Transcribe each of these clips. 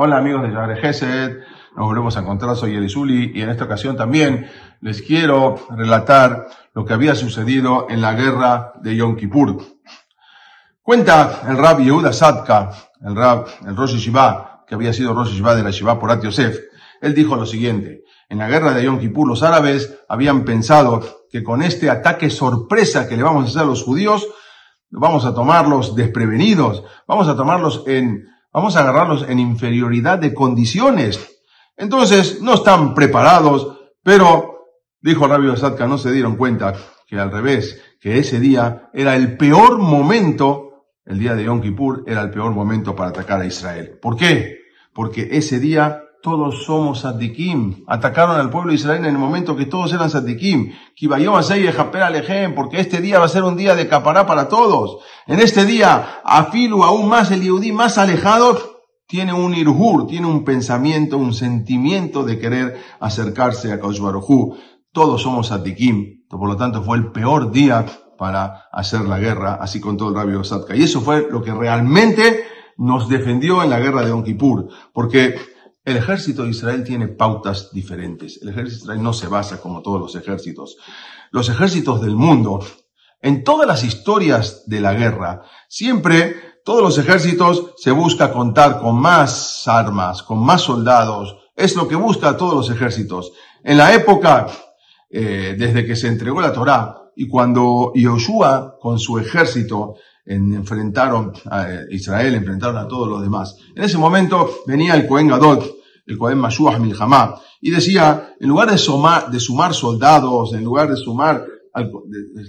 Hola amigos de Yagre Gesed, nos volvemos a encontrar, soy Elisuli y en esta ocasión también les quiero relatar lo que había sucedido en la guerra de Yom Kippur. Cuenta el Rab Yehuda Sadka, el Rab, el Rosh Yeshiva, que había sido Rosh Yeshiva de la Yeshiva por Yosef. Él dijo lo siguiente, en la guerra de Yom Kippur los árabes habían pensado que con este ataque sorpresa que le vamos a hacer a los judíos, vamos a tomarlos desprevenidos, vamos a tomarlos en Vamos a agarrarlos en inferioridad de condiciones. Entonces, no están preparados, pero, dijo Rabbi Sadka, no se dieron cuenta que al revés, que ese día era el peor momento, el día de Yom Kippur era el peor momento para atacar a Israel. ¿Por qué? Porque ese día todos somos Sadikim. Atacaron al pueblo de Israel en el momento que todos eran Sadikim. Porque este día va a ser un día de capará para todos. En este día, Afilu, aún más el Yehudí más alejado, tiene un irhur, tiene un pensamiento, un sentimiento de querer acercarse a Kaush Todos somos Sadikim. Por lo tanto, fue el peor día para hacer la guerra, así con todo el rabio Sadka. Y eso fue lo que realmente nos defendió en la guerra de Yom Kippur. Porque el ejército de Israel tiene pautas diferentes. El ejército de Israel no se basa como todos los ejércitos. Los ejércitos del mundo, en todas las historias de la guerra, siempre todos los ejércitos se busca contar con más armas, con más soldados. Es lo que busca todos los ejércitos. En la época, eh, desde que se entregó la Torá, y cuando Yoshua con su ejército enfrentaron a Israel, enfrentaron a todos los demás. En ese momento venía el Cohen Gadot, el Cohen Mashuach Milhamá, y decía, en lugar de sumar, de sumar soldados, en lugar de sumar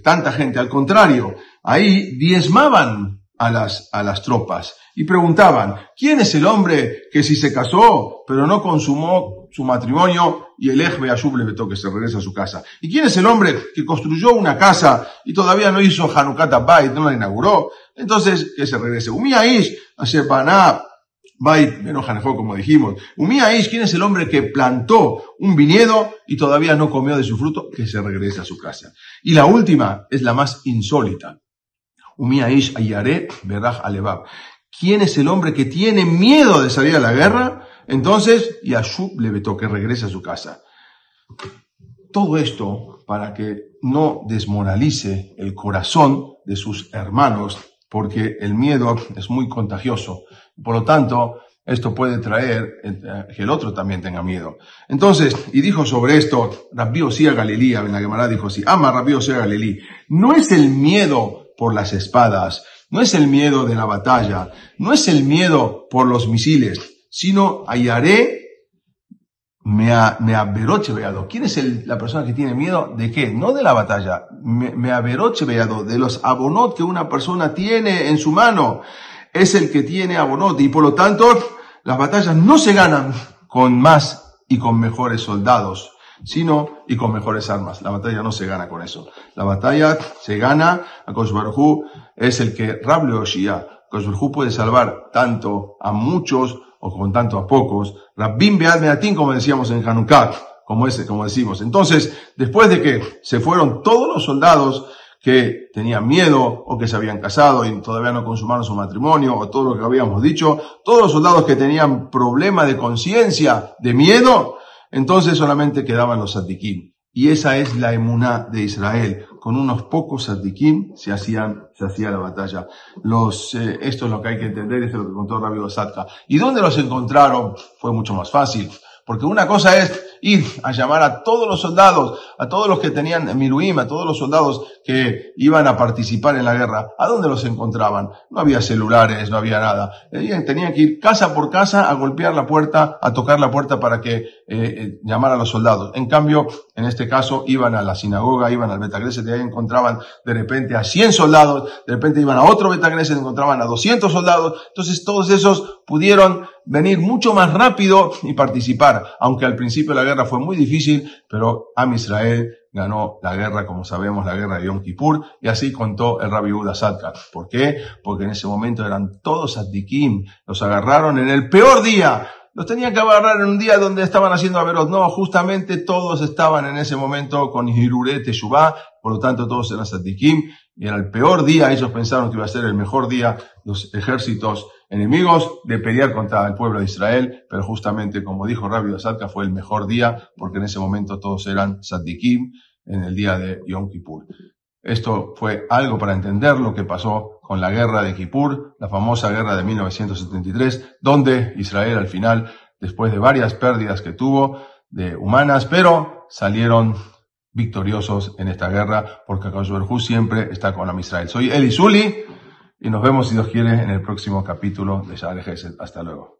tanta gente, al contrario, ahí diezmaban a las, a las tropas y preguntaban, ¿quién es el hombre que si se casó pero no consumó su matrimonio y el Ejbe le vetó que se regresa a su casa? ¿Y quién es el hombre que construyó una casa y todavía no hizo Hanukkah Bait, no la inauguró? Entonces, que se regrese. Umiaish, Ashepaná, Bait Benojanejó, como dijimos. Umíaish, ¿quién es el hombre que plantó un viñedo y todavía no comió de su fruto? Que se regrese a su casa. Y la última es la más insólita. Umíaish Ayare Beraj Alebab. ¿Quién es el hombre que tiene miedo de salir a la guerra? Entonces, Yashub le vetó que regrese a su casa. Todo esto para que no desmoralice el corazón de sus hermanos, porque el miedo es muy contagioso. Por lo tanto, esto puede traer eh, que el otro también tenga miedo. Entonces, y dijo sobre esto, Rabbi Osía Galilí, en la Gemara dijo así, ama Rabbi Osía Galilí, no es el miedo por las espadas, no es el miedo de la batalla, no es el miedo por los misiles, sino hallaré me, me aberoche veado. ¿Quién es la persona que tiene miedo de qué? No de la batalla, me, me veado, de los abonot que una persona tiene en su mano es el que tiene abonote y por lo tanto las batallas no se ganan con más y con mejores soldados, sino y con mejores armas. La batalla no se gana con eso. La batalla se gana, a Baruj es el que Rable Oshia, Baruj puede salvar tanto a muchos o con tanto a pocos. Rabbim Bead Meatín, como decíamos en Hanukkah, como, ese, como decimos. Entonces, después de que se fueron todos los soldados, que tenían miedo o que se habían casado y todavía no consumaron su matrimonio o todo lo que habíamos dicho, todos los soldados que tenían problema de conciencia, de miedo, entonces solamente quedaban los sadikim. Y esa es la emuná de Israel. Con unos pocos sadikim se hacían, se hacía la batalla. Los, eh, esto es lo que hay que entender, esto es lo que contó Rabbi Osatka. ¿Y dónde los encontraron? Fue mucho más fácil. Porque una cosa es ir a llamar a todos los soldados, a todos los que tenían Miluim, a todos los soldados que iban a participar en la guerra. ¿A dónde los encontraban? No había celulares, no había nada. Tenían que ir casa por casa a golpear la puerta, a tocar la puerta para que eh, eh, llamara a los soldados. En cambio, en este caso, iban a la sinagoga, iban al Betagreset y ahí encontraban de repente a 100 soldados, de repente iban a otro Betagreset encontraban a 200 soldados. Entonces todos esos pudieron venir mucho más rápido y participar, aunque al principio la guerra fue muy difícil, pero Am Israel ganó la guerra, como sabemos, la guerra de Yom Kippur, y así contó el Rabbi Uda Sadka. ¿Por qué? Porque en ese momento eran todos Adikim, los agarraron en el peor día, los tenían que agarrar en un día donde estaban haciendo Averot. No, justamente todos estaban en ese momento con Hirurete Teshuvah, por lo tanto todos eran Sadikim, y era el peor día, ellos pensaron que iba a ser el mejor día, los ejércitos enemigos de pelear contra el pueblo de Israel, pero justamente como dijo Rabbi Asalka fue el mejor día porque en ese momento todos eran Saddikim en el día de Yom Kippur. Esto fue algo para entender lo que pasó con la guerra de Kippur, la famosa guerra de 1973, donde Israel al final, después de varias pérdidas que tuvo de humanas, pero salieron victoriosos en esta guerra, porque Akash siempre está con la Israel. Soy Eli Zuli y nos vemos, si Dios quiere, en el próximo capítulo de Shah Hasta luego.